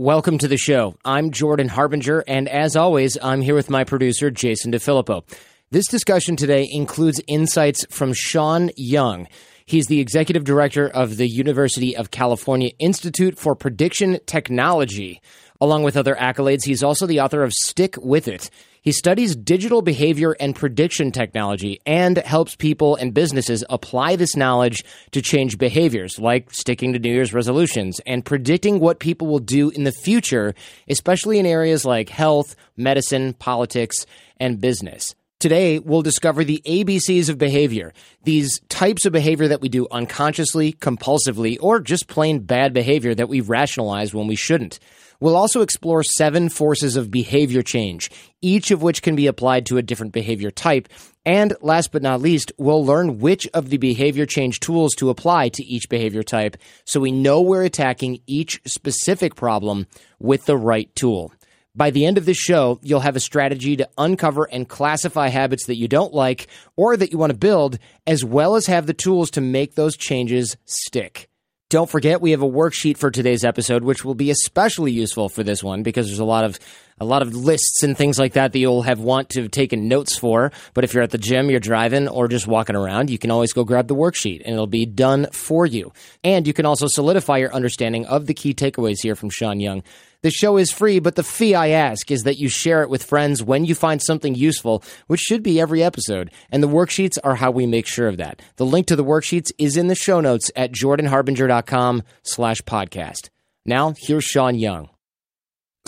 Welcome to the show. I'm Jordan Harbinger, and as always, I'm here with my producer, Jason DeFilippo. This discussion today includes insights from Sean Young. He's the executive director of the University of California Institute for Prediction Technology. Along with other accolades, he's also the author of Stick With It. He studies digital behavior and prediction technology and helps people and businesses apply this knowledge to change behaviors, like sticking to New Year's resolutions and predicting what people will do in the future, especially in areas like health, medicine, politics, and business. Today, we'll discover the ABCs of behavior, these types of behavior that we do unconsciously, compulsively, or just plain bad behavior that we rationalize when we shouldn't. We'll also explore seven forces of behavior change, each of which can be applied to a different behavior type. And last but not least, we'll learn which of the behavior change tools to apply to each behavior type so we know we're attacking each specific problem with the right tool. By the end of this show, you'll have a strategy to uncover and classify habits that you don't like or that you want to build, as well as have the tools to make those changes stick. Don't forget, we have a worksheet for today's episode, which will be especially useful for this one because there's a lot of a lot of lists and things like that that you'll have want to have taken notes for. But if you're at the gym, you're driving, or just walking around, you can always go grab the worksheet and it'll be done for you. And you can also solidify your understanding of the key takeaways here from Sean Young. The show is free, but the fee I ask is that you share it with friends when you find something useful, which should be every episode. And the worksheets are how we make sure of that. The link to the worksheets is in the show notes at jordanharbinger.com slash podcast. Now, here's Sean Young.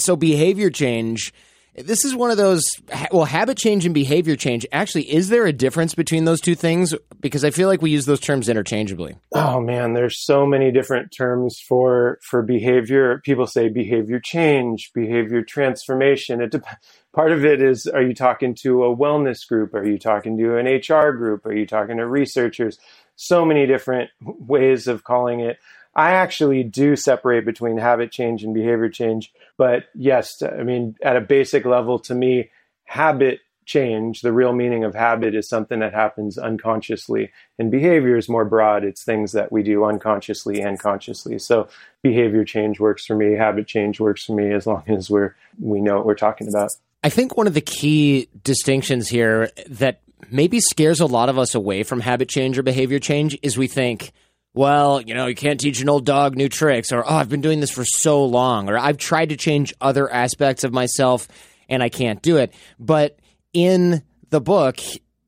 So behavior change, this is one of those, well, habit change and behavior change. Actually, is there a difference between those two things? Because I feel like we use those terms interchangeably. Oh man, there's so many different terms for for behavior. People say behavior change, behavior transformation. It dep- part of it is are you talking to a wellness group? Are you talking to an HR group? Are you talking to researchers? So many different ways of calling it. I actually do separate between habit change and behavior change. But yes, I mean, at a basic level, to me, habit change, the real meaning of habit is something that happens unconsciously. And behavior is more broad. It's things that we do unconsciously and consciously. So behavior change works for me. Habit change works for me as long as we're, we know what we're talking about. I think one of the key distinctions here that maybe scares a lot of us away from habit change or behavior change is we think, well, you know, you can't teach an old dog new tricks, or, oh, I've been doing this for so long, or I've tried to change other aspects of myself and I can't do it. But in the book,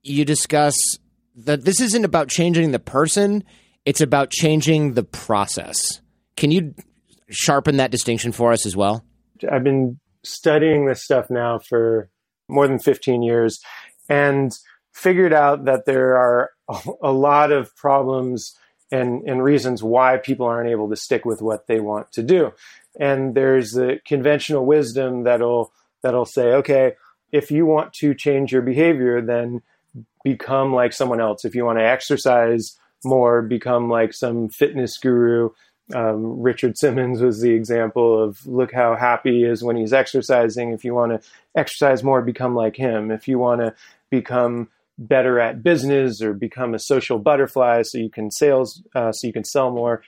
you discuss that this isn't about changing the person, it's about changing the process. Can you sharpen that distinction for us as well? I've been studying this stuff now for more than 15 years and figured out that there are a lot of problems and, and reasons why people aren't able to stick with what they want to do. And there's the conventional wisdom that'll that'll say, okay, if you want to change your behavior, then become like someone else. If you want to exercise more, become like some fitness guru. Um, Richard Simmons was the example of look how happy he is when he's exercising. If you want to exercise more, become like him. If you want to become better at business or become a social butterfly so you can sales uh, so you can sell more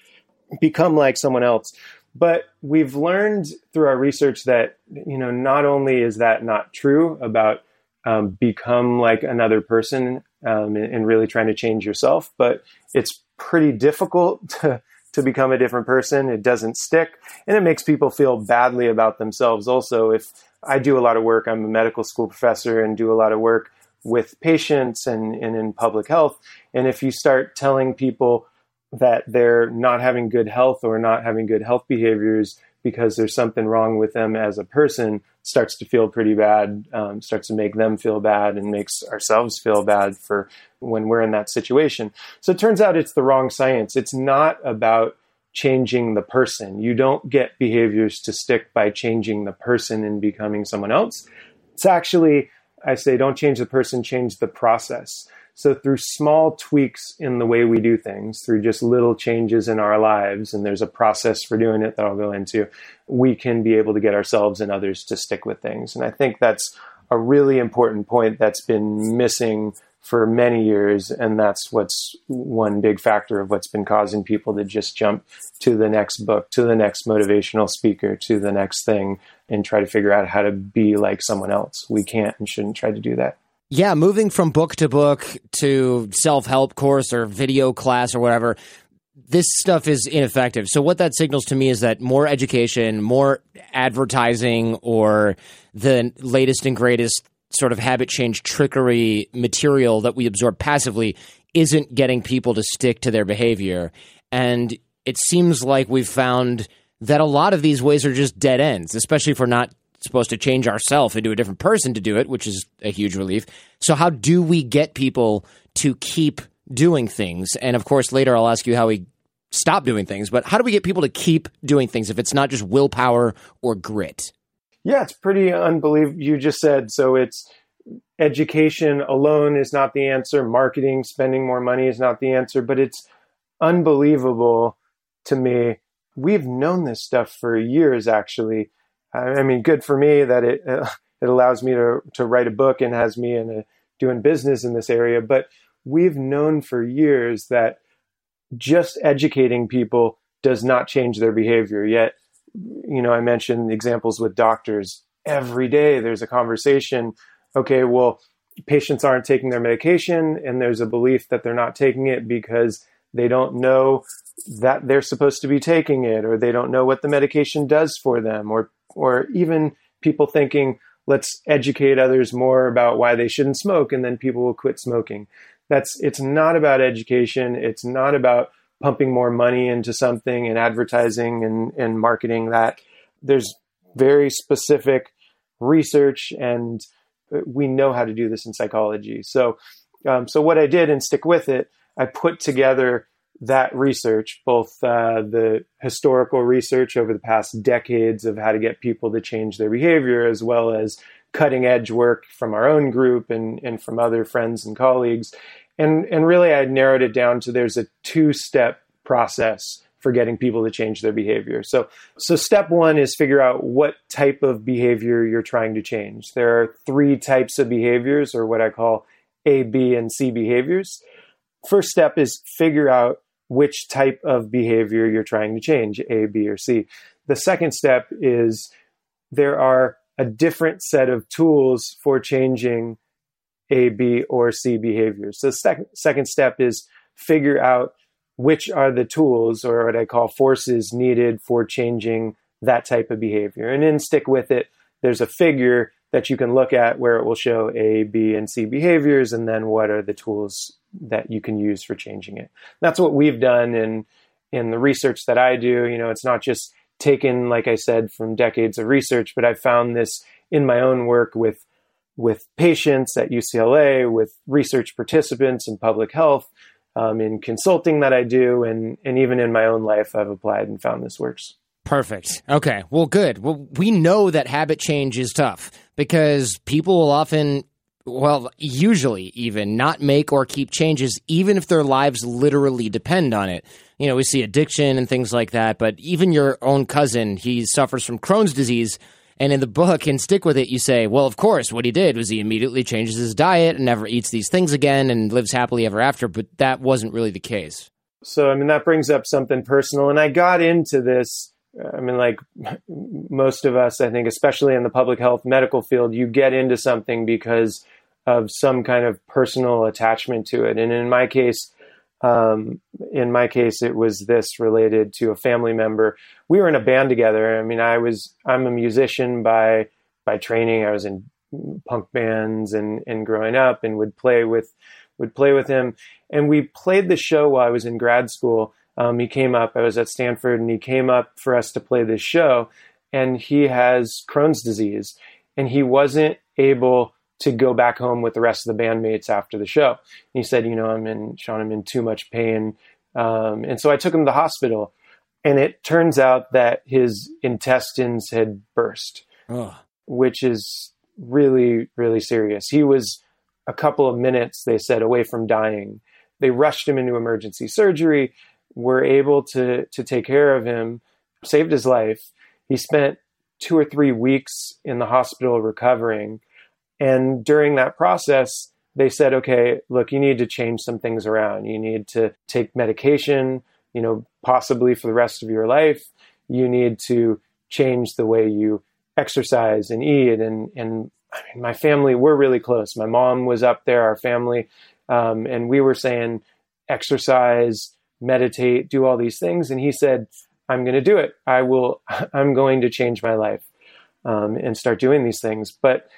become like someone else. But we've learned through our research that you know not only is that not true about um, become like another person um, and, and, really trying to change yourself but it's pretty difficult to to become a different person. It doesn't stick and it makes people feel badly about themselves. Also if i do a lot of work i'm a medical school professor and do a lot of work with patients and, and in public health. And if you start telling people that they're not having good health or not having good health behaviors because there's something wrong with them as a person, starts to feel pretty bad, um, starts to make them feel bad, and makes ourselves feel bad for when we're in that situation. So it turns out it's the wrong science. It's not about changing the person. You don't get behaviors to stick by changing the person and becoming someone else. It's actually, I say, don't change the person, change the process. So, through small tweaks in the way we do things, through just little changes in our lives, and there's a process for doing it that I'll go into, we can be able to get ourselves and others to stick with things. And I think that's a really important point that's been missing for many years, and that's what's one big factor of what's been causing people to just jump to the next book, to the next motivational speaker, to the next thing, and try to figure out how to be like someone else. We can't and shouldn't try to do that. Yeah, moving from book to book to self help course or video class or whatever, this stuff is ineffective. So, what that signals to me is that more education, more advertising, or the latest and greatest sort of habit change trickery material that we absorb passively isn't getting people to stick to their behavior. And it seems like we've found that a lot of these ways are just dead ends, especially if we're not supposed to change ourselves into a different person to do it, which is a huge relief. So, how do we get people to keep doing things? And of course, later I'll ask you how we stop doing things, but how do we get people to keep doing things if it's not just willpower or grit? Yeah, it's pretty unbelievable. You just said so. It's education alone is not the answer. Marketing, spending more money is not the answer. But it's unbelievable to me. We've known this stuff for years, actually. I mean, good for me that it uh, it allows me to to write a book and has me in a, doing business in this area. But we've known for years that just educating people does not change their behavior. Yet you know, I mentioned examples with doctors. Every day there's a conversation. Okay, well, patients aren't taking their medication, and there's a belief that they're not taking it because they don't know that they're supposed to be taking it, or they don't know what the medication does for them, or or even people thinking, let's educate others more about why they shouldn't smoke, and then people will quit smoking. That's it's not about education. It's not about pumping more money into something and advertising and, and marketing that there's very specific research and we know how to do this in psychology. So, um, so what I did and stick with it, I put together that research, both uh, the historical research over the past decades of how to get people to change their behavior, as well as cutting edge work from our own group and, and from other friends and colleagues, and and really I narrowed it down to there's a two step process for getting people to change their behavior. So so step 1 is figure out what type of behavior you're trying to change. There are three types of behaviors or what I call A, B and C behaviors. First step is figure out which type of behavior you're trying to change, A, B or C. The second step is there are a different set of tools for changing a, B, or C behaviors. So the sec- second step is figure out which are the tools or what I call forces needed for changing that type of behavior. And then stick with it. There's a figure that you can look at where it will show A, B, and C behaviors, and then what are the tools that you can use for changing it. That's what we've done in in the research that I do. You know, it's not just taken, like I said, from decades of research, but I found this in my own work with with patients at UCLA, with research participants in public health, um, in consulting that I do, and, and even in my own life, I've applied and found this works. Perfect. Okay. Well, good. Well, we know that habit change is tough because people will often, well, usually even not make or keep changes, even if their lives literally depend on it. You know, we see addiction and things like that, but even your own cousin, he suffers from Crohn's disease and in the book, and stick with it, you say, well, of course, what he did was he immediately changes his diet and never eats these things again and lives happily ever after. But that wasn't really the case. So, I mean, that brings up something personal. And I got into this. I mean, like most of us, I think, especially in the public health medical field, you get into something because of some kind of personal attachment to it. And in my case, um, in my case, it was this related to a family member. We were in a band together. I mean, I was I'm a musician by by training. I was in punk bands and and growing up, and would play with would play with him. And we played the show while I was in grad school. Um, he came up. I was at Stanford, and he came up for us to play this show. And he has Crohn's disease, and he wasn't able to go back home with the rest of the bandmates after the show. And he said, you know, I'm in, Sean, I'm in too much pain. Um, and so I took him to the hospital. And it turns out that his intestines had burst, Ugh. which is really, really serious. He was a couple of minutes, they said, away from dying. They rushed him into emergency surgery, were able to, to take care of him, saved his life. He spent two or three weeks in the hospital recovering. And during that process, they said, okay, look, you need to change some things around. You need to take medication, you know, possibly for the rest of your life. You need to change the way you exercise and eat. And, and I mean, my family, we're really close. My mom was up there, our family, um, and we were saying, exercise, meditate, do all these things. And he said, I'm going to do it. I will, I'm going to change my life um, and start doing these things. But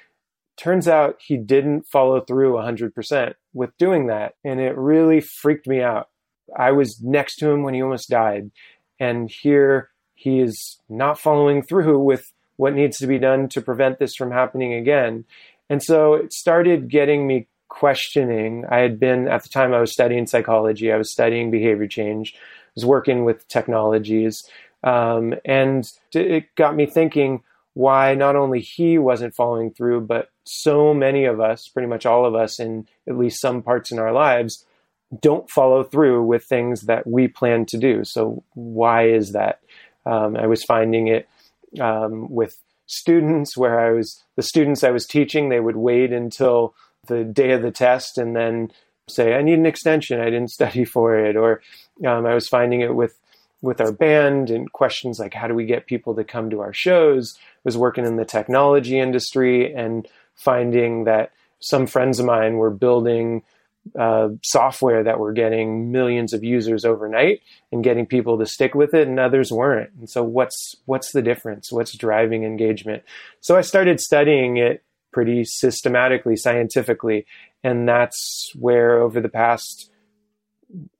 turns out he didn't follow through 100% with doing that. And it really freaked me out. I was next to him when he almost died. And here he is not following through with what needs to be done to prevent this from happening again. And so it started getting me questioning. I had been, at the time, I was studying psychology, I was studying behavior change, I was working with technologies. Um, and it got me thinking why not only he wasn't following through, but so many of us, pretty much all of us in at least some parts in our lives, don't follow through with things that we plan to do. So, why is that? Um, I was finding it um, with students where I was, the students I was teaching, they would wait until the day of the test and then say, I need an extension. I didn't study for it. Or um, I was finding it with with our band and questions like how do we get people to come to our shows I was working in the technology industry and finding that some friends of mine were building uh, software that were getting millions of users overnight and getting people to stick with it and others weren't and so what's what's the difference what's driving engagement so i started studying it pretty systematically scientifically and that's where over the past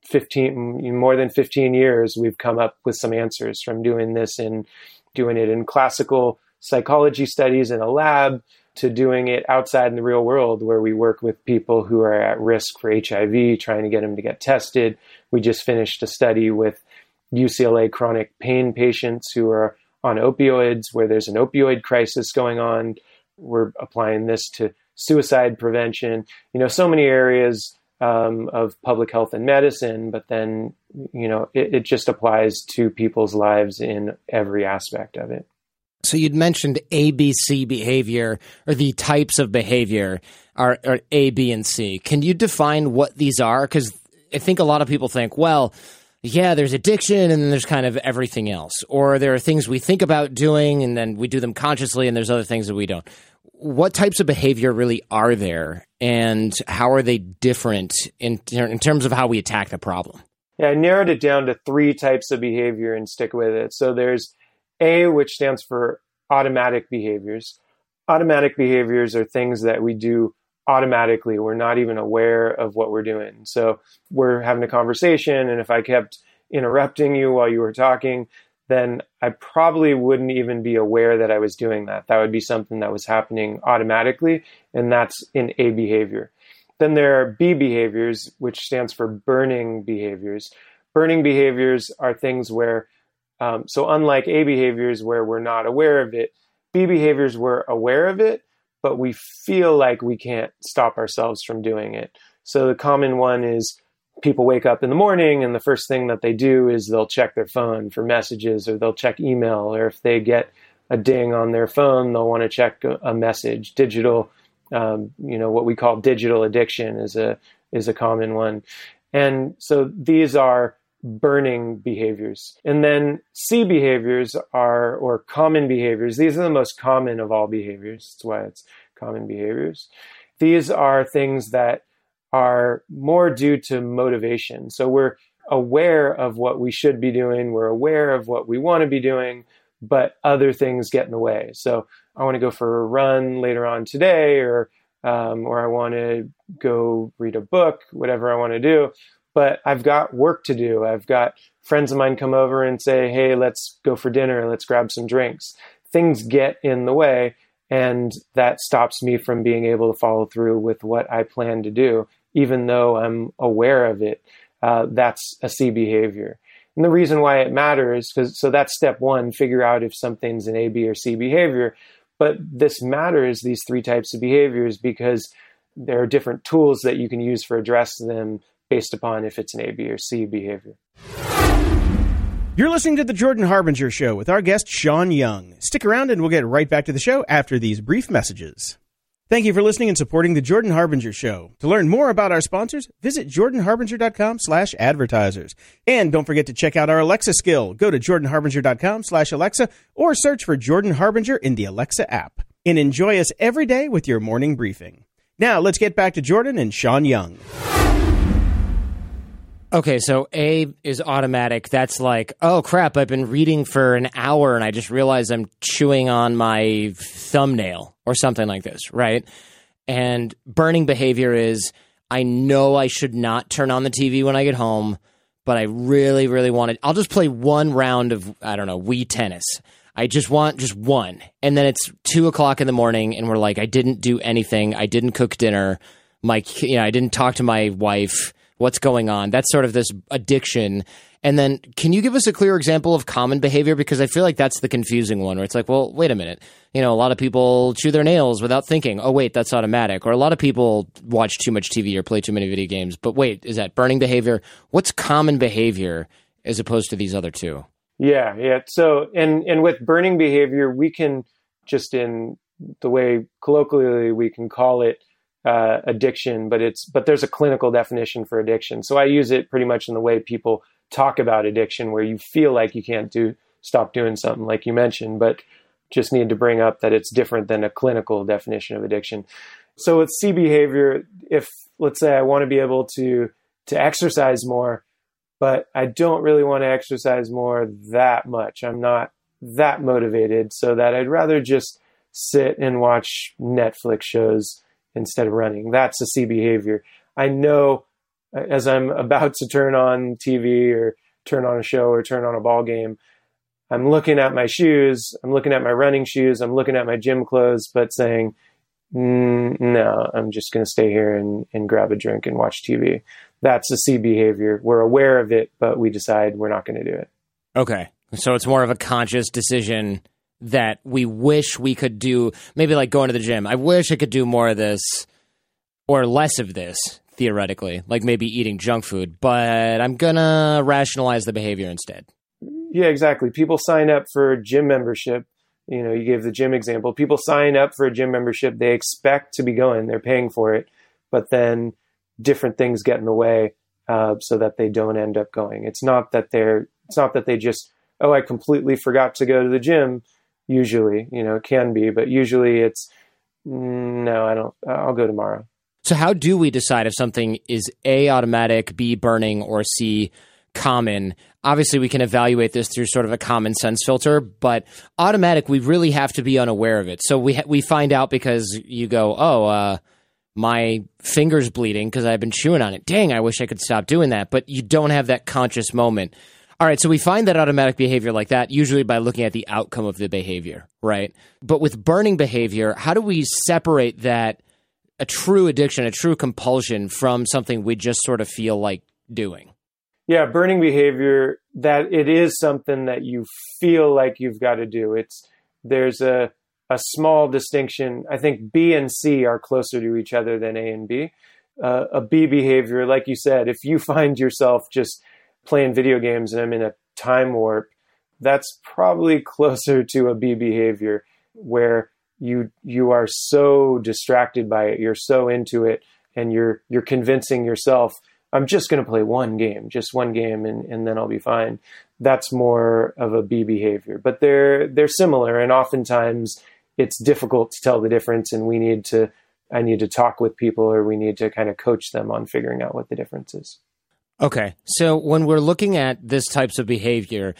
15 more than 15 years we've come up with some answers from doing this and doing it in classical psychology studies in a lab to doing it outside in the real world where we work with people who are at risk for HIV trying to get them to get tested. We just finished a study with UCLA chronic pain patients who are on opioids where there's an opioid crisis going on we're applying this to suicide prevention you know so many areas um, of public health and medicine, but then you know it, it, just applies to people's lives in every aspect of it. So you'd mentioned ABC behavior or the types of behavior are, are A, B, and C. Can you define what these are? Because I think a lot of people think, well, yeah, there's addiction and then there's kind of everything else. Or there are things we think about doing and then we do them consciously and there's other things that we don't what types of behavior really are there and how are they different in, in terms of how we attack the problem? Yeah, I narrowed it down to three types of behavior and stick with it. So there's A, which stands for automatic behaviors. Automatic behaviors are things that we do automatically. We're not even aware of what we're doing. So we're having a conversation, and if I kept interrupting you while you were talking, then I probably wouldn't even be aware that I was doing that. That would be something that was happening automatically, and that's in A behavior. Then there are B behaviors, which stands for burning behaviors. Burning behaviors are things where, um, so unlike A behaviors where we're not aware of it, B behaviors we're aware of it, but we feel like we can't stop ourselves from doing it. So the common one is people wake up in the morning and the first thing that they do is they'll check their phone for messages or they'll check email or if they get a ding on their phone they'll want to check a, message. Digital um, you know what we call digital addiction is a is a common one. And so these are burning behaviors. And then c behaviors are or common behaviors these are the most common of all behaviors. That's why it's common behaviors. These are things that are more due to motivation. So we're aware of what we should be doing, we're aware of what we want to be doing, but other things get in the way. So I want to go for a run later on today, or um, or I want to go read a book, whatever I want to do. But I've got work to do. I've got friends of mine come over and say, "Hey, let's go for dinner. Let's grab some drinks." Things get in the way, and that stops me from being able to follow through with what I plan to do even though I'm aware of it, uh, that's a C behavior. And the reason why it matters, because so that's step one, figure out if something's an A, B, or C behavior. But this matters, these three types of behaviors, because there are different tools that you can use for addressing them based upon if it's an A, B, or C behavior. You're listening to the Jordan Harbinger Show with our guest, Sean Young. Stick around and we'll get right back to the show after these brief messages. Thank you for listening and supporting the Jordan Harbinger Show. To learn more about our sponsors, visit jordanharbinger.com slash advertisers. And don't forget to check out our Alexa skill. Go to jordanharbinger.com slash Alexa or search for Jordan Harbinger in the Alexa app. And enjoy us every day with your morning briefing. Now let's get back to Jordan and Sean Young. Okay, so A is automatic. That's like, oh crap, I've been reading for an hour and I just realized I'm chewing on my thumbnail or something like this, right? And burning behavior is I know I should not turn on the TV when I get home, but I really, really want to. I'll just play one round of, I don't know, Wii tennis. I just want just one. And then it's two o'clock in the morning and we're like, I didn't do anything. I didn't cook dinner. My, you know, I didn't talk to my wife what's going on. That's sort of this addiction. And then, can you give us a clear example of common behavior? Because I feel like that's the confusing one where it's like, well, wait a minute. You know, a lot of people chew their nails without thinking. Oh, wait, that's automatic. Or a lot of people watch too much TV or play too many video games. But wait, is that burning behavior? What's common behavior as opposed to these other two? Yeah, yeah. So, and and with burning behavior, we can just in the way colloquially we can call it uh, addiction, but it's but there's a clinical definition for addiction. So I use it pretty much in the way people talk about addiction, where you feel like you can't do stop doing something, like you mentioned, but just need to bring up that it's different than a clinical definition of addiction. So with C behavior, if let's say I want to be able to to exercise more, but I don't really want to exercise more that much. I'm not that motivated, so that I'd rather just sit and watch Netflix shows instead of running. That's a C behavior. I know uh, as I'm about to turn on TV or turn on a show or turn on a ball game, I'm looking at my shoes, I'm looking at my running shoes, I'm looking at my gym clothes, but saying, no, I'm just going to stay here and, and grab a drink and watch TV. That's a C behavior. We're aware of it, but we decide we're not going to do it. Okay. So it's more of a conscious decision that we wish we could do maybe like going to the gym. I wish I could do more of this or less of this theoretically, like maybe eating junk food, but I'm to rationalize the behavior instead. Yeah, exactly. People sign up for gym membership. You know, you gave the gym example. People sign up for a gym membership. They expect to be going. They're paying for it, but then different things get in the way uh, so that they don't end up going. It's not that they're. It's not that they just. Oh, I completely forgot to go to the gym usually you know it can be but usually it's no i don't i'll go tomorrow so how do we decide if something is a automatic b burning or c common obviously we can evaluate this through sort of a common sense filter but automatic we really have to be unaware of it so we ha- we find out because you go oh uh, my fingers bleeding because I've been chewing on it. Dang, I wish I could stop doing that. But you don't have that conscious moment. All right, so we find that automatic behavior like that usually by looking at the outcome of the behavior, right? But with burning behavior, how do we separate that a true addiction, a true compulsion from something we just sort of feel like doing? Yeah, burning behavior that it is something that you feel like you've got to do. It's there's a a small distinction. I think B and C are closer to each other than A and B. Uh, a B behavior, like you said, if you find yourself just playing video games and I'm in a time warp, that's probably closer to a B behavior where you you are so distracted by it, you're so into it, and you're you're convincing yourself, I'm just going to play one game, just one game, and, and then I'll be fine. That's more of a B behavior, but they're they're similar, and oftentimes it's difficult to tell the difference, and we need to I need to talk with people, or we need to kind of coach them on figuring out what the difference is. Okay. So when we're looking at this types of behavior,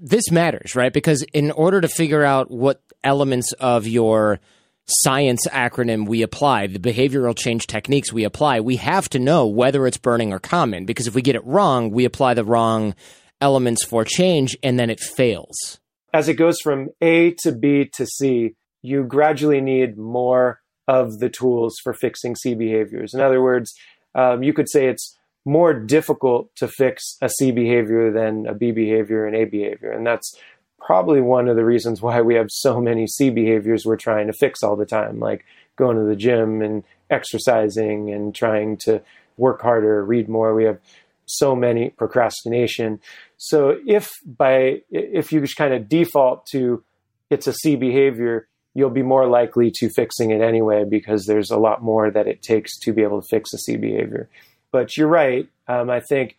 this matters, right? Because in order to figure out what elements of your science acronym we apply, the behavioral change techniques we apply, we have to know whether it's burning or common. Because if we get it wrong, we apply the wrong elements for change and then it fails. As it goes from A to B to C, you gradually need more of the tools for fixing C behaviors. In other words, um, you could say it's more difficult to fix a C behavior than a B behavior and A behavior. And that's probably one of the reasons why we have so many C behaviors we're trying to fix all the time, like going to the gym and exercising and trying to work harder, read more. We have so many procrastination. So if by if you just kind of default to it's a C behavior, you'll be more likely to fixing it anyway because there's a lot more that it takes to be able to fix a C behavior. But you're right. Um, I think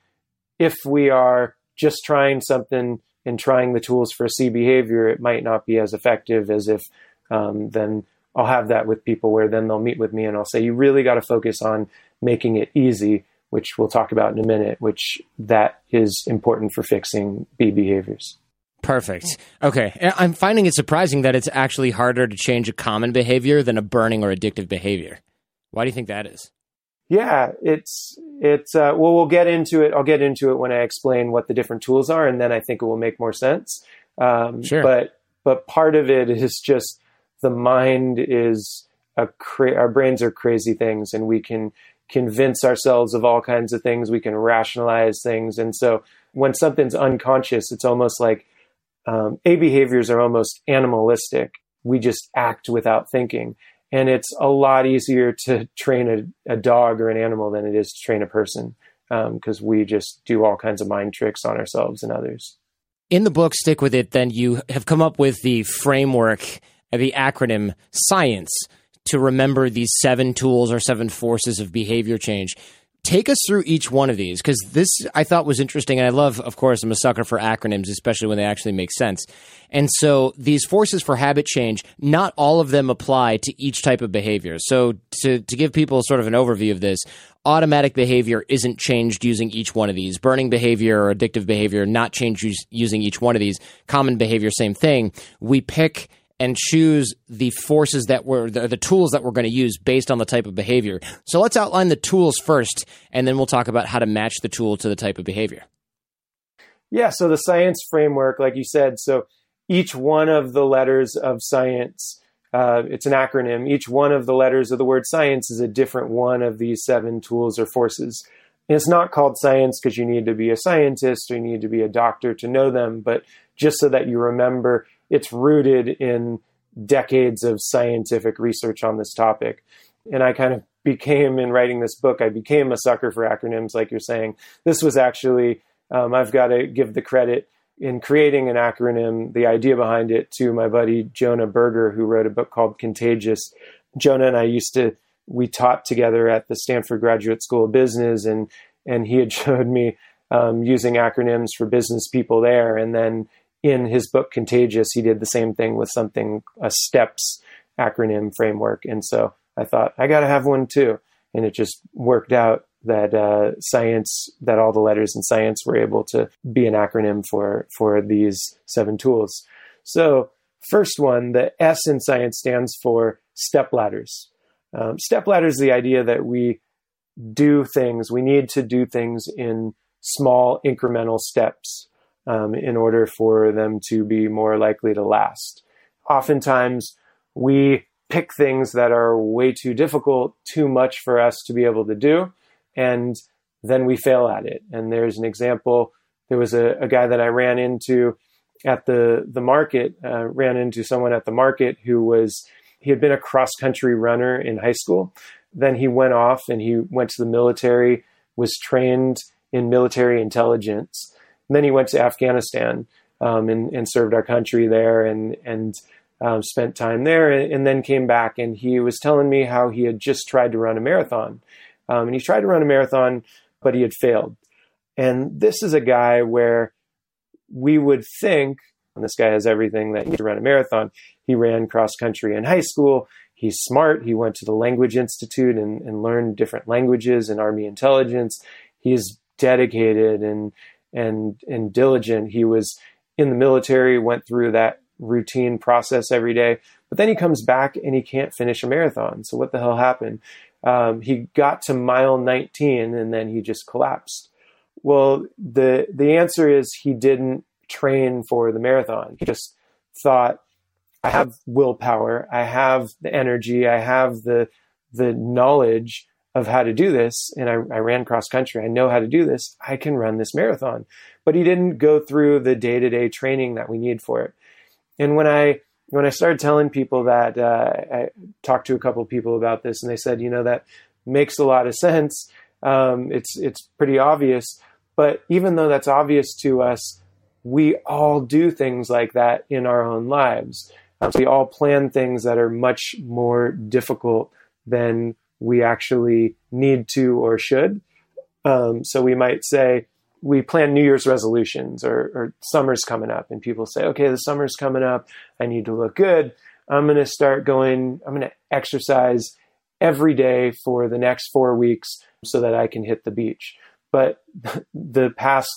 if we are just trying something and trying the tools for a C behavior, it might not be as effective as if um, then I'll have that with people where then they'll meet with me and I'll say, you really got to focus on making it easy, which we'll talk about in a minute, which that is important for fixing B behaviors. Perfect. Okay. I'm finding it surprising that it's actually harder to change a common behavior than a burning or addictive behavior. Why do you think that is? Yeah, it's it's uh, well, we'll get into it. I'll get into it when I explain what the different tools are, and then I think it will make more sense. Um, sure. But but part of it is just the mind is a cra- our brains are crazy things, and we can convince ourselves of all kinds of things. We can rationalize things, and so when something's unconscious, it's almost like um, A behaviors are almost animalistic. We just act without thinking. And it's a lot easier to train a, a dog or an animal than it is to train a person because um, we just do all kinds of mind tricks on ourselves and others. In the book, Stick With It, then you have come up with the framework, the acronym SCIENCE, to remember these seven tools or seven forces of behavior change take us through each one of these because this I thought was interesting. And I love, of course, I'm a sucker for acronyms, especially when they actually make sense. And so these forces for habit change, not all of them apply to each type of behavior. So to, to give people sort of an overview of this, automatic behavior isn't changed using each one of these. Burning behavior or addictive behavior, not changed using each one of these. Common behavior, same thing. We pick and choose the forces that we're the, the tools that we're going to use based on the type of behavior. So let's outline the tools first, and then we'll talk about how to match the tool to the type of behavior. Yeah, so the science framework, like you said, so each one of the letters of science, uh, it's an acronym. Each one of the letters of the word science is a different one of these seven tools or forces. It's not called science because you need to be a scientist or you need to be a doctor to know them, but just so that you remember it's rooted in decades of scientific research on this topic. And I kind of became, in writing this book, I became a sucker for acronyms, like you're saying. This was actually, um, I've got to give the credit in creating an acronym, the idea behind it, to my buddy Jonah Berger, who wrote a book called Contagious. Jonah and I used to, we taught together at the Stanford Graduate School of Business, and and he had showed me um, using acronyms for business people there. And then in his book Contagious, he did the same thing with something a STEPS acronym framework, and so I thought I got to have one too, and it just worked out that uh, science, that all the letters in science were able to be an acronym for for these seven tools. So first one, the S in science stands for step ladders. Um, step ladders is the idea that we do things, we need to do things in small incremental steps um, in order for them to be more likely to last. Oftentimes, we pick things that are way too difficult, too much for us to be able to do, and then we fail at it. And there's an example. There was a, a guy that I ran into at the the market. Uh, ran into someone at the market who was he had been a cross country runner in high school. Then he went off and he went to the military, was trained in military intelligence, and then he went to Afghanistan um, and, and, served our country there and, and um, spent time there and, and, then came back. And he was telling me how he had just tried to run a marathon. Um, and he tried to run a marathon, but he had failed. And this is a guy where we would think, and this guy has everything that he to run a marathon. He ran cross country in high school. He's smart. He went to the Language Institute and, and learned different languages and Army intelligence. He's dedicated and and and diligent. He was in the military, went through that routine process every day, but then he comes back and he can't finish a marathon. So what the hell happened? Um, he got to mile 19 and then he just collapsed. Well, the the answer is he didn't train for the marathon. He just thought, I have willpower, I have the energy, I have the the knowledge. Of how to do this, and I, I ran cross country. I know how to do this. I can run this marathon. But he didn't go through the day to day training that we need for it. And when I when I started telling people that, uh, I talked to a couple of people about this, and they said, you know, that makes a lot of sense. Um, it's it's pretty obvious, but even though that's obvious to us, we all do things like that in our own lives. Um, we all plan things that are much more difficult than we actually need to or should. Um, so we might say we plan New Year's resolutions or, or summer's coming up, and people say, "Okay, the summer's coming up. I need to look good. I'm going to start going. I'm going to exercise every day for the next four weeks so that I can hit the beach." But the past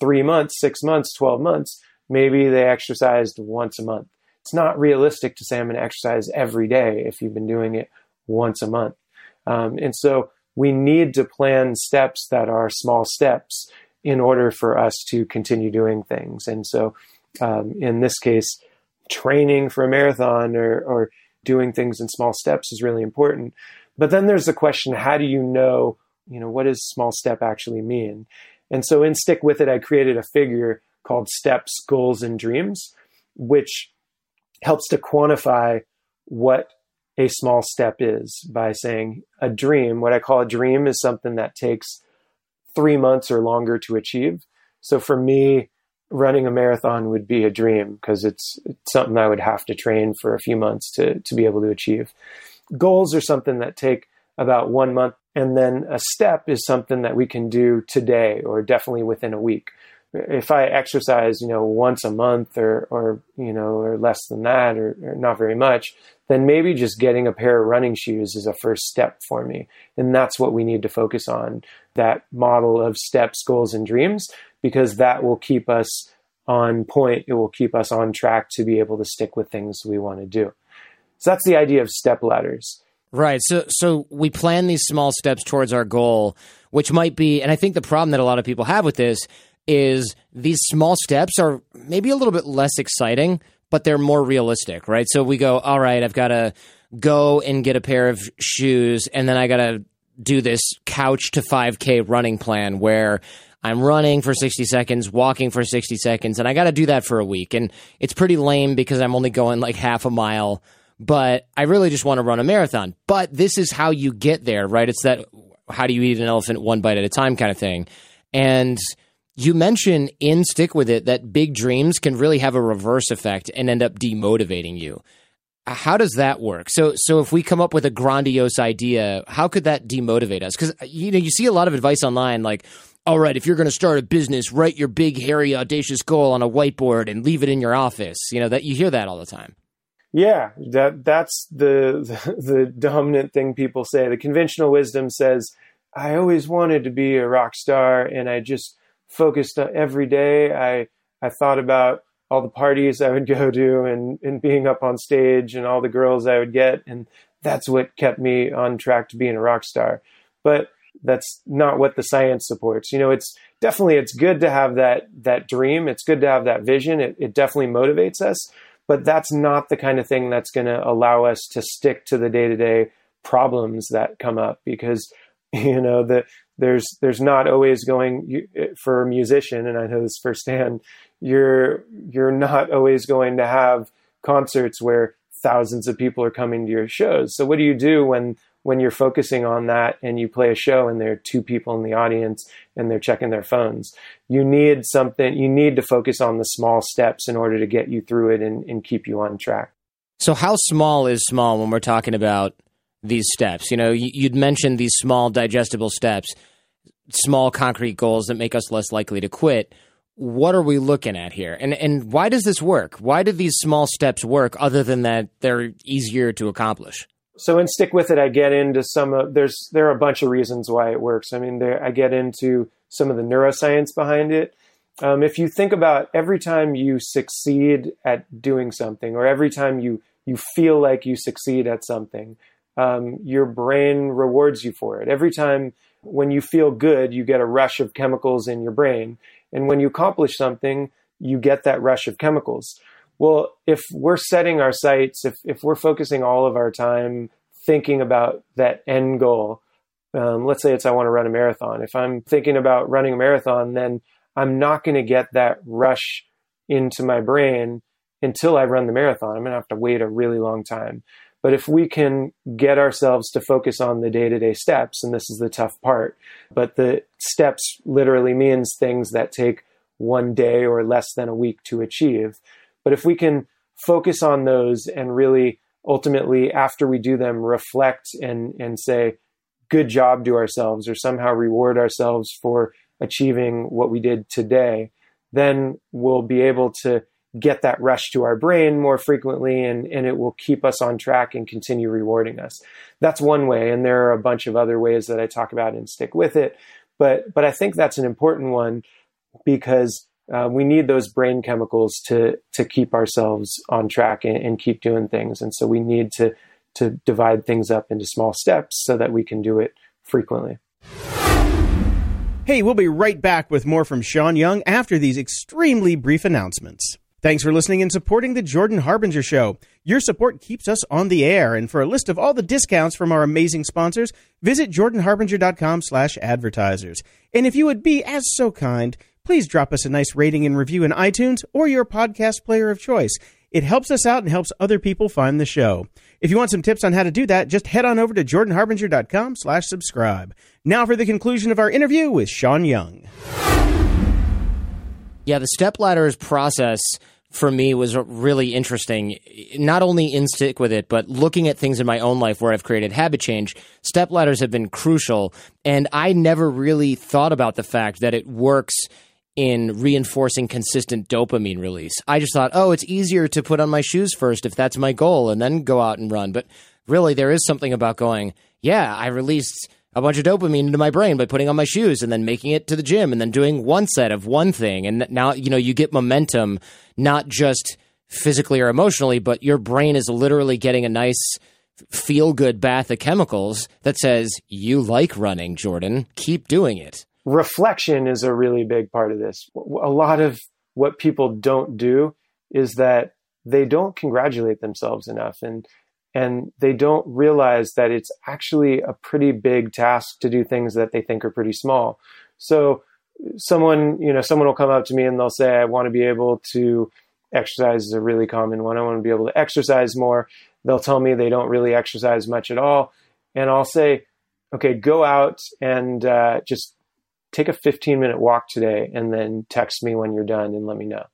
three months, six months, twelve months, maybe they exercised once a month. It's not realistic to say I'm going to exercise every day if you've been doing it once a month. Um, and so we need to plan steps that are small steps in order for us to continue doing things. And so um, in this case, training for a marathon or, or doing things in small steps is really important. But then there's the question, how do you know, you know, what does small step actually mean? And so in Stick With It, I created a figure called Steps, Goals, and Dreams, which helps to quantify what a small step is by saying a dream. What I call a dream is something that takes three months or longer to achieve. So for me, running a marathon would be a dream because it's, it's, something I would have to train for a few months to, to be able to achieve. Goals are something that take about one month. And then a step is something that we can do today or definitely within a week if I exercise, you know, once a month or, or you know, or less than that, or, or, not very much, then maybe just getting a pair of running shoes is a first step for me. And that's what we need to focus on that model of steps, goals, and dreams, because that will keep us on point. It will keep us on track to be able to stick with things we want to do. So that's the idea of step ladders. Right. So so we plan these small steps towards our goal, which might be and I think the problem that a lot of people have with this is these small steps are maybe a little bit less exciting, but they're more realistic, right? So we go, all right, I've got to go and get a pair of shoes, and then I got to do this couch to 5K running plan where I'm running for 60 seconds, walking for 60 seconds, and I got to do that for a week. And it's pretty lame because I'm only going like half a mile, but I really just want to run a marathon. But this is how you get there, right? It's that how do you eat an elephant one bite at a time kind of thing. And you mention in Stick With It that big dreams can really have a reverse effect and end up demotivating you. How does that work? So, so if we come up with a grandiose idea, how could that demotivate us? Because you know, you see a lot of advice online, like, "All right, if you're going to start a business, write your big, hairy, audacious goal on a whiteboard and leave it in your office." You know that you hear that all the time. Yeah, that that's the, the the dominant thing people say. The conventional wisdom says, "I always wanted to be a rock star, and I just." Focused uh, every day. I I thought about all the parties I would go to and, and being up on stage and all the girls I would get. And that's what kept me on track to being a rock star. But that's not what the science supports. You know, it's definitely, it's good to have that, that dream. It's good to have that vision. It, it definitely motivates us, but that's not the kind of thing that's going to allow us to stick to the day to day problems that come up because, you know, the, there's there's not always going for a musician, and I know this firsthand. You're you're not always going to have concerts where thousands of people are coming to your shows. So what do you do when when you're focusing on that and you play a show and there are two people in the audience and they're checking their phones? You need something. You need to focus on the small steps in order to get you through it and, and keep you on track. So how small is small when we're talking about these steps? You know, you'd mentioned these small digestible steps small concrete goals that make us less likely to quit. What are we looking at here? And and why does this work? Why do these small steps work other than that they're easier to accomplish? So in stick with it, I get into some of there's there are a bunch of reasons why it works. I mean, there, I get into some of the neuroscience behind it. Um, if you think about every time you succeed at doing something, or every time you you feel like you succeed at something, um, your brain rewards you for it. Every time when you feel good, you get a rush of chemicals in your brain. And when you accomplish something, you get that rush of chemicals. Well, if we're setting our sights, if, if we're focusing all of our time thinking about that end goal, um, let's say it's I want to run a marathon. If I'm thinking about running a marathon, then I'm not going to get that rush into my brain until I run the marathon. I'm going to have to wait a really long time. But if we can get ourselves to focus on the day to day steps, and this is the tough part, but the steps literally means things that take one day or less than a week to achieve. But if we can focus on those and really ultimately, after we do them, reflect and, and say, good job to ourselves or somehow reward ourselves for achieving what we did today, then we'll be able to get that rush to our brain more frequently and, and it will keep us on track and continue rewarding us. That's one way. And there are a bunch of other ways that I talk about and stick with it. But, but I think that's an important one because uh, we need those brain chemicals to, to keep ourselves on track and, and keep doing things. And so we need to, to divide things up into small steps so that we can do it frequently. Hey, we'll be right back with more from Sean Young after these extremely brief announcements. Thanks for listening and supporting the Jordan Harbinger Show. Your support keeps us on the air, and for a list of all the discounts from our amazing sponsors, visit jordanharbinger.com slash advertisers. And if you would be as so kind, please drop us a nice rating and review in iTunes or your podcast player of choice. It helps us out and helps other people find the show. If you want some tips on how to do that, just head on over to jordanharbinger.com slash subscribe. Now for the conclusion of our interview with Sean Young. Yeah, the step ladders process for me was really interesting. Not only in stick with it, but looking at things in my own life where I've created habit change, step ladders have been crucial. And I never really thought about the fact that it works in reinforcing consistent dopamine release. I just thought, oh, it's easier to put on my shoes first if that's my goal and then go out and run. But really, there is something about going, yeah, I released a bunch of dopamine into my brain by putting on my shoes and then making it to the gym and then doing one set of one thing. And now, you know, you get momentum, not just physically or emotionally, but your brain is literally getting a nice feel good bath of chemicals that says, you like running, Jordan. Keep doing it. Reflection is a really big part of this. A lot of what people don't do is that they don't congratulate themselves enough. And and they don't realize that it's actually a pretty big task to do things that they think are pretty small. So someone, you know, someone will come up to me and they'll say, I want to be able to exercise is a really common one. I want to be able to exercise more. They'll tell me they don't really exercise much at all. And I'll say, okay, go out and uh, just take a 15 minute walk today and then text me when you're done and let me know.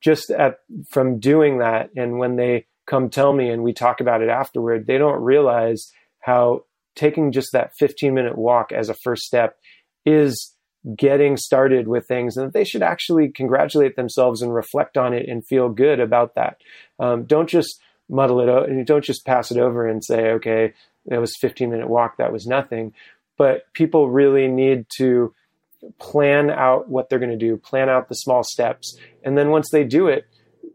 Just at, from doing that and when they come tell me and we talk about it afterward, they don't realize how taking just that 15 minute walk as a first step is getting started with things and they should actually congratulate themselves and reflect on it and feel good about that. Um, don't just muddle it out and don't just pass it over and say, okay, that was 15 minute walk. That was nothing. But people really need to plan out what they're going to do, plan out the small steps. And then once they do it,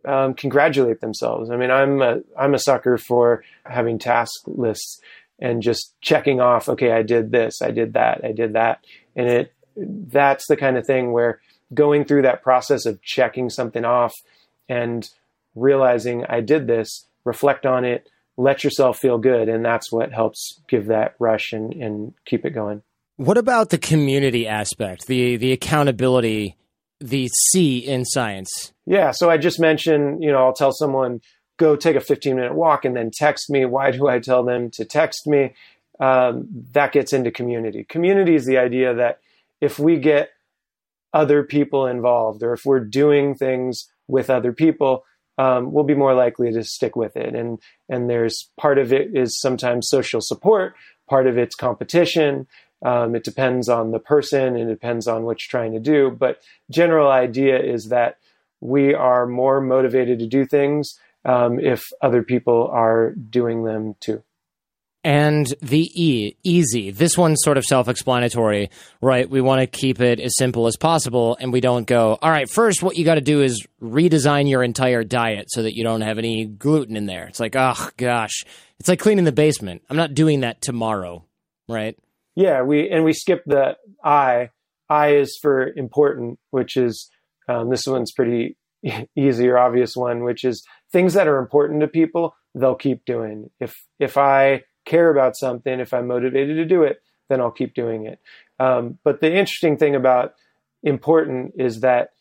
um, congratulate themselves. I mean, I'm a, I'm a sucker for having task lists and just checking off. Okay, I did this, I did that, I did that, and it that's the kind of thing where going through that process of checking something off and realizing I did this, reflect on it, let yourself feel good, and that's what helps give that rush and, and keep it going. What about the community aspect, the the accountability the C in science? Yeah. So I just mentioned, you know, I'll tell someone, go take a 15 minute walk and then text me. Why do I tell them to text me? Um, that gets into community. Community is the idea that if we get other people involved or if we're doing things with other people, um, we'll be more likely to stick with it. And and there's part of it is sometimes social support, part of it's competition, um, it depends on the person and it depends on what you're trying to do. But general idea is that we are more motivated to do things um, if other people are doing them too. And the E, easy. This one's sort of self explanatory, right? We want to keep it as simple as possible, and we don't go, all right, first, what you got to do is redesign your entire diet so that you don't have any gluten in there. It's like, oh, gosh. It's like cleaning the basement. I'm not doing that tomorrow, right? Yeah, we and we skip the I. I is for important, which is um, this one's pretty easy or obvious one, which is things that are important to people. They'll keep doing. If if I care about something, if I'm motivated to do it, then I'll keep doing it. Um, but the interesting thing about important is that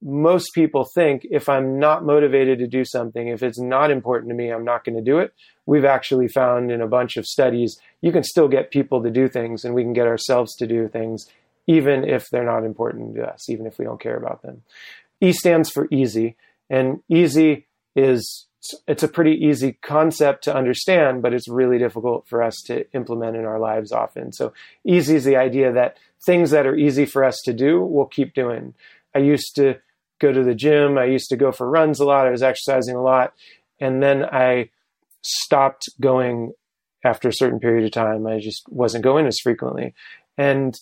most people think if I'm not motivated to do something, if it's not important to me, I'm not going to do it. We've actually found in a bunch of studies, you can still get people to do things and we can get ourselves to do things, even if they're not important to us, even if we don't care about them. E stands for easy, and easy is it's a pretty easy concept to understand, but it's really difficult for us to implement in our lives often. So easy is the idea that things that are easy for us to do, we'll keep doing. I used to go to the gym. I used to go for runs a lot. I was exercising a lot. And then I stopped going after a certain period of time. I just wasn't going as frequently. And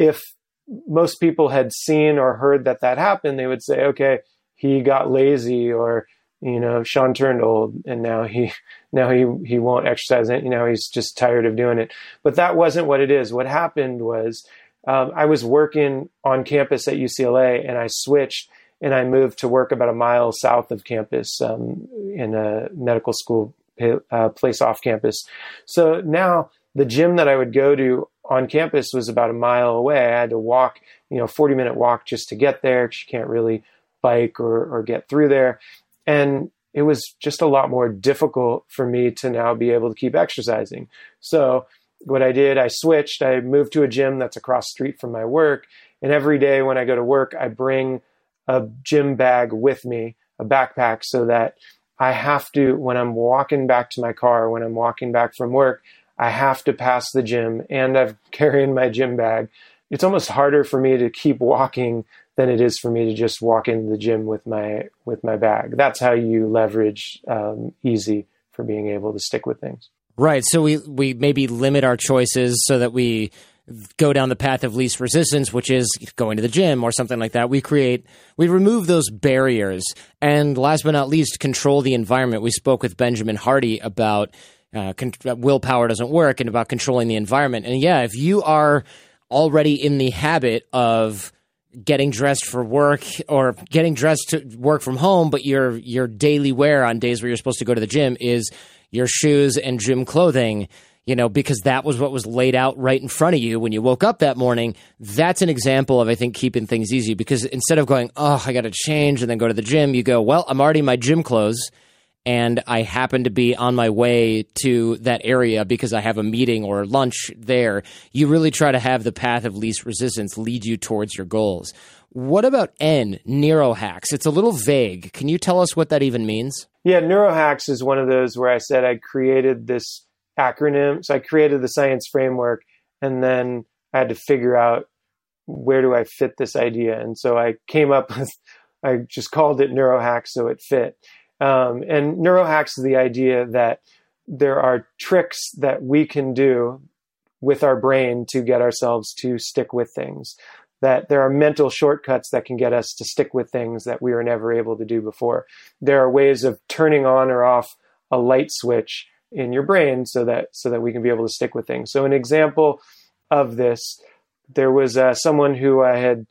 if most people had seen or heard that that happened, they would say, okay, he got lazy or, you know, Sean turned old and now he, now he, he won't exercise it. You know, he's just tired of doing it. But that wasn't what it is. What happened was, um, I was working on campus at UCLA and I switched and I moved to work about a mile south of campus um, in a medical school uh, place off campus. So now the gym that I would go to on campus was about a mile away. I had to walk, you know, 40 minute walk just to get there because you can't really bike or, or get through there. And it was just a lot more difficult for me to now be able to keep exercising. So what I did, I switched. I moved to a gym that's across street from my work. And every day when I go to work, I bring a gym bag with me, a backpack, so that I have to, when I'm walking back to my car, when I'm walking back from work, I have to pass the gym and I'm carrying my gym bag. It's almost harder for me to keep walking than it is for me to just walk into the gym with my with my bag. That's how you leverage um, easy for being able to stick with things. Right. So we we maybe limit our choices so that we go down the path of least resistance, which is going to the gym or something like that. We create, we remove those barriers. And last but not least, control the environment. We spoke with Benjamin Hardy about uh, con- willpower doesn't work and about controlling the environment. And yeah, if you are already in the habit of getting dressed for work or getting dressed to work from home, but your your daily wear on days where you're supposed to go to the gym is your shoes and gym clothing you know, because that was what was laid out right in front of you when you woke up that morning. That's an example of, I think, keeping things easy because instead of going, oh, I got to change and then go to the gym, you go, well, I'm already in my gym clothes and I happen to be on my way to that area because I have a meeting or lunch there. You really try to have the path of least resistance lead you towards your goals. What about N, neurohacks? It's a little vague. Can you tell us what that even means? Yeah, neurohacks is one of those where I said I created this acronym. So I created the science framework and then I had to figure out where do I fit this idea. And so I came up with, I just called it neurohacks so it fit. Um, and neurohacks is the idea that there are tricks that we can do with our brain to get ourselves to stick with things. That there are mental shortcuts that can get us to stick with things that we were never able to do before. There are ways of turning on or off a light switch in your brain so that so that we can be able to stick with things. So an example of this, there was uh, someone who I had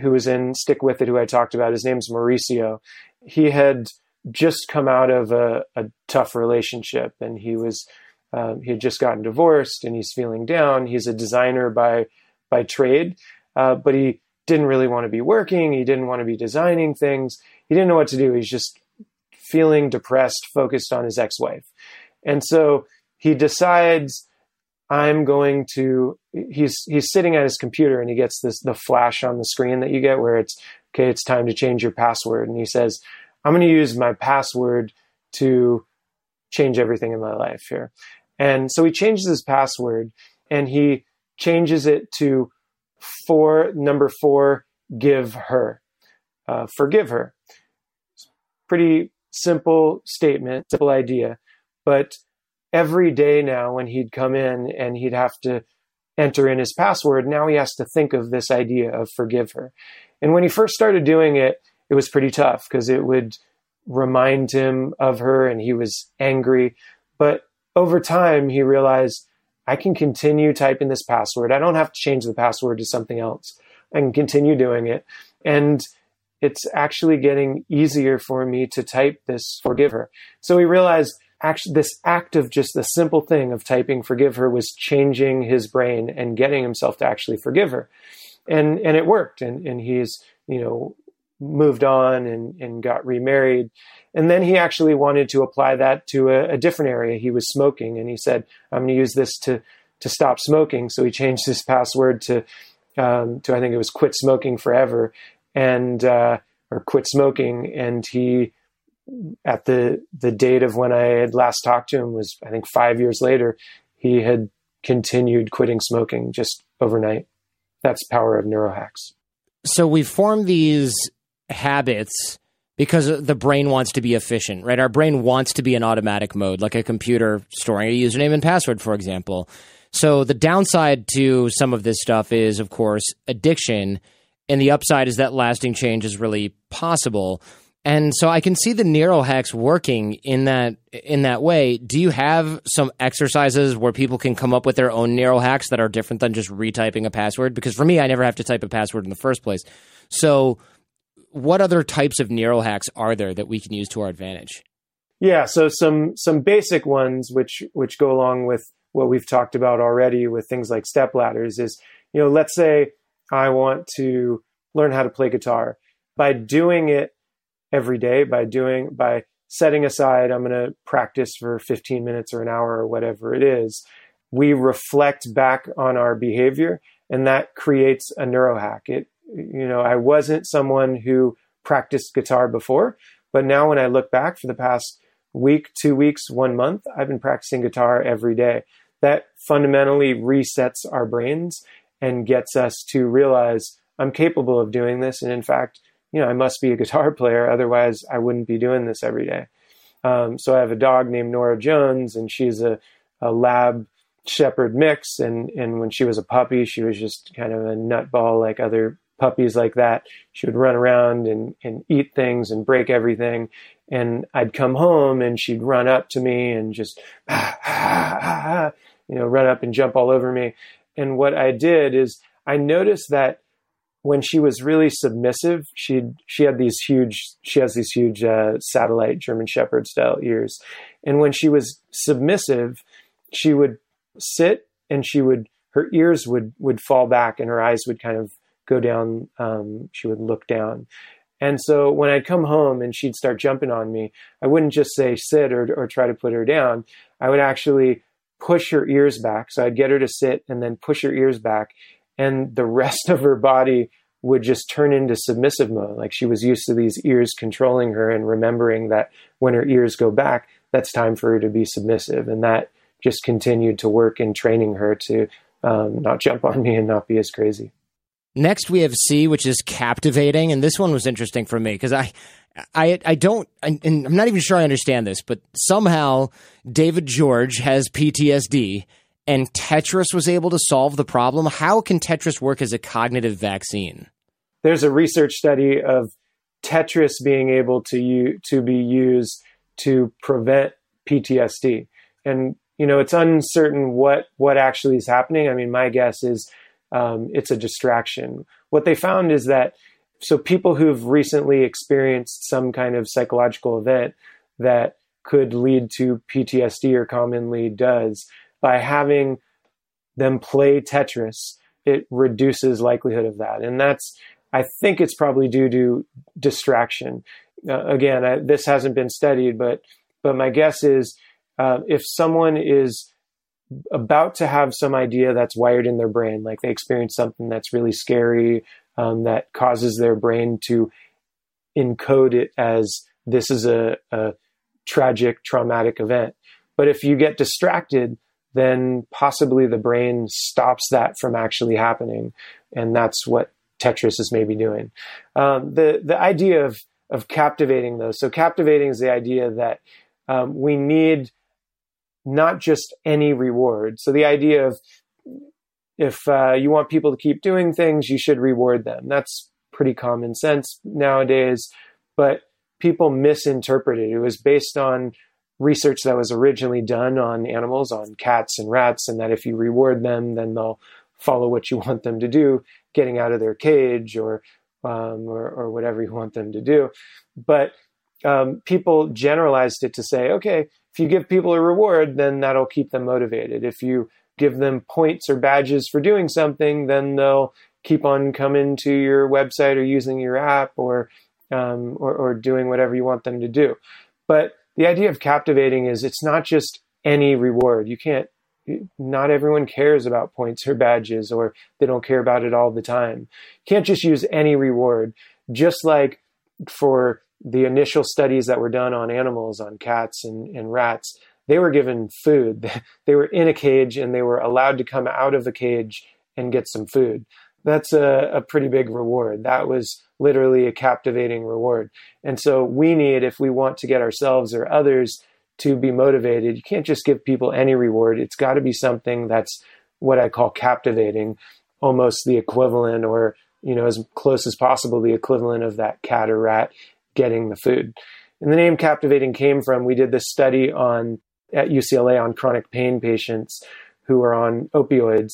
who was in Stick With It who I talked about. His name's Mauricio. He had just come out of a, a tough relationship and he was um, he had just gotten divorced and he's feeling down. He's a designer by by trade, uh, but he didn't really want to be working. He didn't want to be designing things. He didn't know what to do. He's just feeling depressed, focused on his ex-wife. And so he decides I'm going to he's he's sitting at his computer and he gets this the flash on the screen that you get where it's okay it's time to change your password and he says I'm going to use my password to change everything in my life here. And so he changes his password and he changes it to four number 4 give her. Uh, forgive her. Pretty simple statement, simple idea. But every day now, when he'd come in and he'd have to enter in his password, now he has to think of this idea of forgive her. And when he first started doing it, it was pretty tough because it would remind him of her and he was angry. But over time, he realized I can continue typing this password. I don't have to change the password to something else. I can continue doing it. And it's actually getting easier for me to type this forgive her. So he realized actually this act of just the simple thing of typing forgive her was changing his brain and getting himself to actually forgive her and and it worked and and he's you know moved on and and got remarried and then he actually wanted to apply that to a, a different area he was smoking and he said i'm going to use this to to stop smoking so he changed his password to um, to i think it was quit smoking forever and uh, or quit smoking and he at the the date of when I had last talked to him was I think five years later, he had continued quitting smoking just overnight. That's power of neurohacks. So we form these habits because the brain wants to be efficient, right? Our brain wants to be in automatic mode, like a computer storing a username and password, for example. So the downside to some of this stuff is, of course, addiction, and the upside is that lasting change is really possible. And so I can see the neural hacks working in that in that way. Do you have some exercises where people can come up with their own neural hacks that are different than just retyping a password? Because for me, I never have to type a password in the first place. So, what other types of neural hacks are there that we can use to our advantage? Yeah, so some some basic ones which which go along with what we've talked about already with things like step ladders is, you know, let's say I want to learn how to play guitar. By doing it every day by doing by setting aside i'm going to practice for 15 minutes or an hour or whatever it is we reflect back on our behavior and that creates a neurohack it you know i wasn't someone who practiced guitar before but now when i look back for the past week two weeks one month i've been practicing guitar every day that fundamentally resets our brains and gets us to realize i'm capable of doing this and in fact you know, I must be a guitar player. Otherwise, I wouldn't be doing this every day. Um, so I have a dog named Nora Jones, and she's a, a lab shepherd mix. And, and when she was a puppy, she was just kind of a nutball like other puppies like that. She would run around and, and eat things and break everything. And I'd come home and she'd run up to me and just, ah, ah, ah, you know, run up and jump all over me. And what I did is I noticed that when she was really submissive, she she had these huge she has these huge uh, satellite German Shepherd style ears, and when she was submissive, she would sit and she would her ears would would fall back and her eyes would kind of go down. Um, she would look down, and so when I'd come home and she'd start jumping on me, I wouldn't just say sit or or try to put her down. I would actually push her ears back. So I'd get her to sit and then push her ears back and the rest of her body would just turn into submissive mode. Like she was used to these ears controlling her and remembering that when her ears go back, that's time for her to be submissive. And that just continued to work in training her to um, not jump on me and not be as crazy. Next, we have C, which is captivating, and this one was interesting for me because I, I, I don't, I, and I'm not even sure I understand this, but somehow David George has PTSD, and Tetris was able to solve the problem. How can Tetris work as a cognitive vaccine? There's a research study of Tetris being able to u- to be used to prevent PTSD, and you know it's uncertain what what actually is happening. I mean, my guess is um, it's a distraction. What they found is that so people who've recently experienced some kind of psychological event that could lead to PTSD or commonly does by having them play Tetris, it reduces likelihood of that. And that's, I think it's probably due to distraction. Uh, again, I, this hasn't been studied, but but my guess is uh, if someone is about to have some idea that's wired in their brain, like they experience something that's really scary, um, that causes their brain to encode it as this is a, a tragic, traumatic event. But if you get distracted, then possibly the brain stops that from actually happening. And that's what Tetris is maybe doing. Um, the, the idea of, of captivating those. So captivating is the idea that um, we need not just any reward. So the idea of if uh, you want people to keep doing things, you should reward them. That's pretty common sense nowadays, but people misinterpret it. It was based on research that was originally done on animals, on cats and rats, and that if you reward them, then they'll follow what you want them to do, getting out of their cage or um, or, or, whatever you want them to do. But um, people generalized it to say, okay, if you give people a reward, then that'll keep them motivated. If you give them points or badges for doing something, then they'll keep on coming to your website or using your app or, um, or, or doing whatever you want them to do. But the idea of captivating is it's not just any reward. You can't not everyone cares about points or badges or they don't care about it all the time. You can't just use any reward. Just like for the initial studies that were done on animals, on cats and, and rats, they were given food. They were in a cage and they were allowed to come out of the cage and get some food. That's a, a pretty big reward. That was literally a captivating reward. And so we need, if we want to get ourselves or others to be motivated, you can't just give people any reward. It's got to be something that's what I call captivating, almost the equivalent or, you know, as close as possible, the equivalent of that cat or rat getting the food. And the name captivating came from, we did this study on at UCLA on chronic pain patients who are on opioids.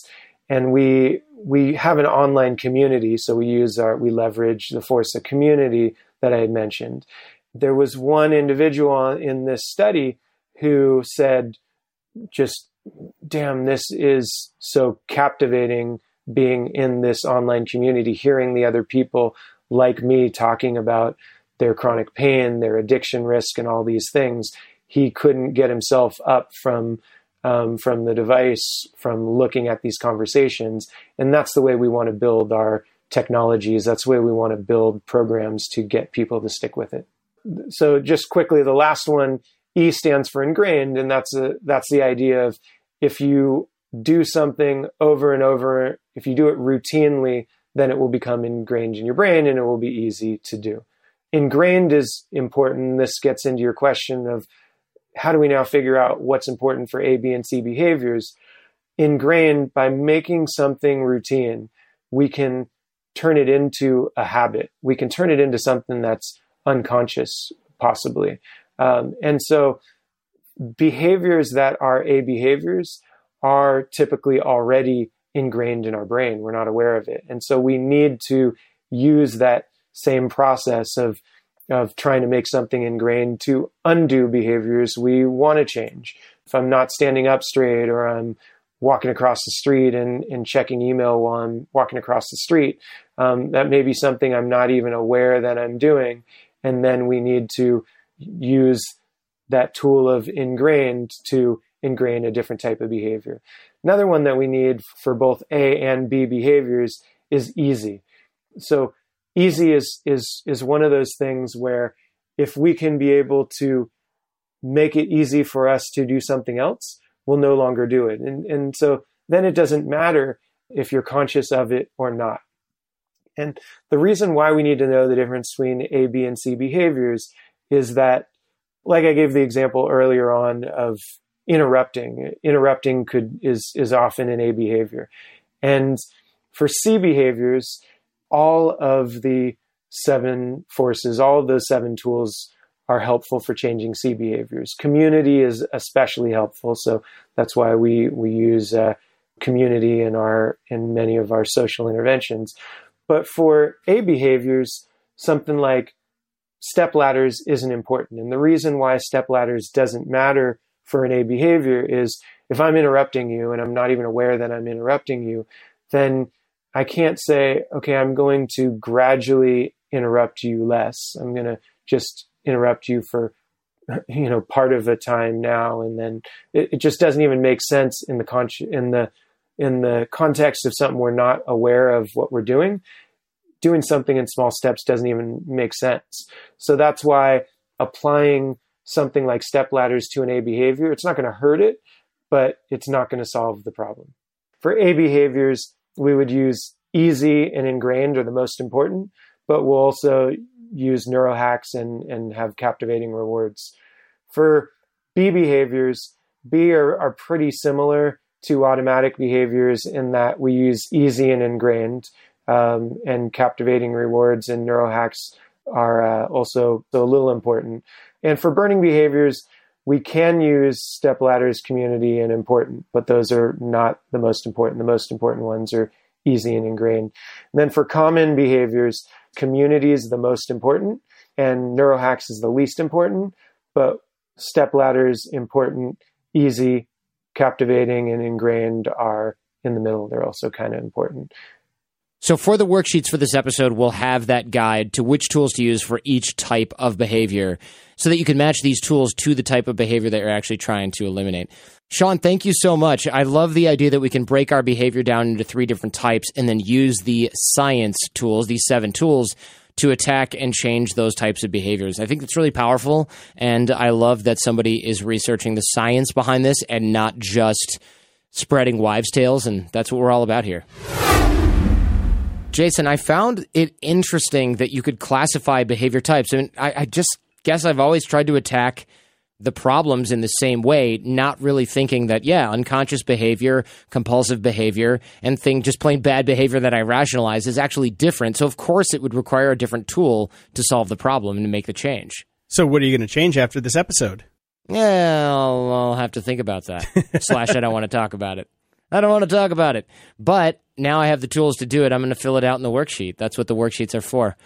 And we we have an online community, so we use our we leverage the force of community that I had mentioned. There was one individual in this study who said, just damn, this is so captivating being in this online community, hearing the other people like me talking about their chronic pain, their addiction risk, and all these things he couldn't get himself up from um, from the device, from looking at these conversations, and that's the way we want to build our technologies. That's the way we want to build programs to get people to stick with it. So, just quickly, the last one, E stands for ingrained, and that's a, that's the idea of if you do something over and over, if you do it routinely, then it will become ingrained in your brain and it will be easy to do. Ingrained is important. This gets into your question of how do we now figure out what's important for A, B, and C behaviors? Ingrained by making something routine, we can turn it into a habit. We can turn it into something that's unconscious, possibly. Um, and so, behaviors that are A behaviors are typically already ingrained in our brain. We're not aware of it. And so, we need to use that same process of of trying to make something ingrained to undo behaviors we want to change. If I'm not standing up straight or I'm walking across the street and, and checking email while I'm walking across the street, um, that may be something I'm not even aware that I'm doing. And then we need to use that tool of ingrained to ingrain a different type of behavior. Another one that we need for both A and B behaviors is easy. So easy is is is one of those things where if we can be able to make it easy for us to do something else, we'll no longer do it. And and so then it doesn't matter if you're conscious of it or not. And the reason why we need to know the difference between A, B, and C behaviors is that, like I gave the example earlier on of interrupting. Interrupting could is is often an A behavior. And for C behaviors, all of the seven forces, all of those seven tools are helpful for changing C behaviors. Community is especially helpful, so that's why we we use uh, community in our in many of our social interventions. But for A behaviors, something like step ladders isn't important, and the reason why step ladders doesn't matter for an A behavior is if I'm interrupting you and I'm not even aware that I'm interrupting you, then I can't say, okay, I'm going to gradually interrupt you less. I'm going to just interrupt you for, you know, part of the time now. And then it, it just doesn't even make sense in the con- in the, in the context of something we're not aware of what we're doing. Doing something in small steps doesn't even make sense. So that's why applying something like step ladders to an A behavior, it's not going to hurt it, but it's not going to solve the problem. For A behaviors, we would use easy and ingrained are the most important, but we'll also use neurohacks and, and have captivating rewards. For B behaviors, B are, are pretty similar to automatic behaviors in that we use easy and ingrained, um, and captivating rewards and neurohacks are uh, also a little important. And for burning behaviors, we can use step ladders, community, and important, but those are not the most important. The most important ones are easy and ingrained. And then for common behaviors, community is the most important. and neurohacks is the least important, but step ladders important, easy, captivating, and ingrained are in the middle. They're also kind of important. So, for the worksheets for this episode, we'll have that guide to which tools to use for each type of behavior so that you can match these tools to the type of behavior that you're actually trying to eliminate. Sean, thank you so much. I love the idea that we can break our behavior down into three different types and then use the science tools, these seven tools, to attack and change those types of behaviors. I think that's really powerful. And I love that somebody is researching the science behind this and not just spreading wives' tales. And that's what we're all about here. Jason, I found it interesting that you could classify behavior types. I mean, I, I, just guess I've always tried to attack the problems in the same way, not really thinking that, yeah, unconscious behavior, compulsive behavior, and thing just plain bad behavior that I rationalize is actually different. So, of course, it would require a different tool to solve the problem and to make the change. So, what are you going to change after this episode? Yeah, I'll, I'll have to think about that. Slash, I don't want to talk about it. I don't want to talk about it. But now I have the tools to do it. I'm going to fill it out in the worksheet. That's what the worksheets are for.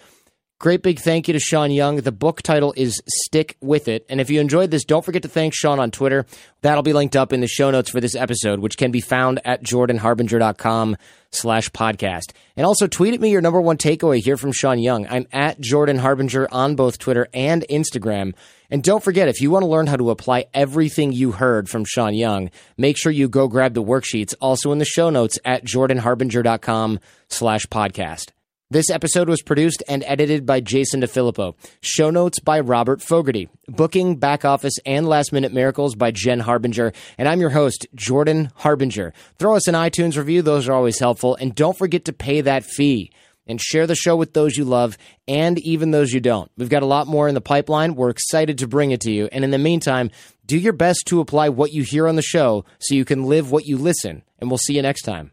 Great big thank you to Sean Young. The book title is Stick With It. And if you enjoyed this, don't forget to thank Sean on Twitter. That'll be linked up in the show notes for this episode, which can be found at jordanharbinger.com slash podcast. And also tweet at me your number one takeaway here from Sean Young. I'm at Jordan Harbinger on both Twitter and Instagram. And don't forget, if you want to learn how to apply everything you heard from Sean Young, make sure you go grab the worksheets also in the show notes at jordanharbinger.com slash podcast. This episode was produced and edited by Jason DeFilippo. Show notes by Robert Fogarty. Booking, back office, and last minute miracles by Jen Harbinger. And I'm your host, Jordan Harbinger. Throw us an iTunes review, those are always helpful. And don't forget to pay that fee and share the show with those you love and even those you don't. We've got a lot more in the pipeline. We're excited to bring it to you. And in the meantime, do your best to apply what you hear on the show so you can live what you listen. And we'll see you next time.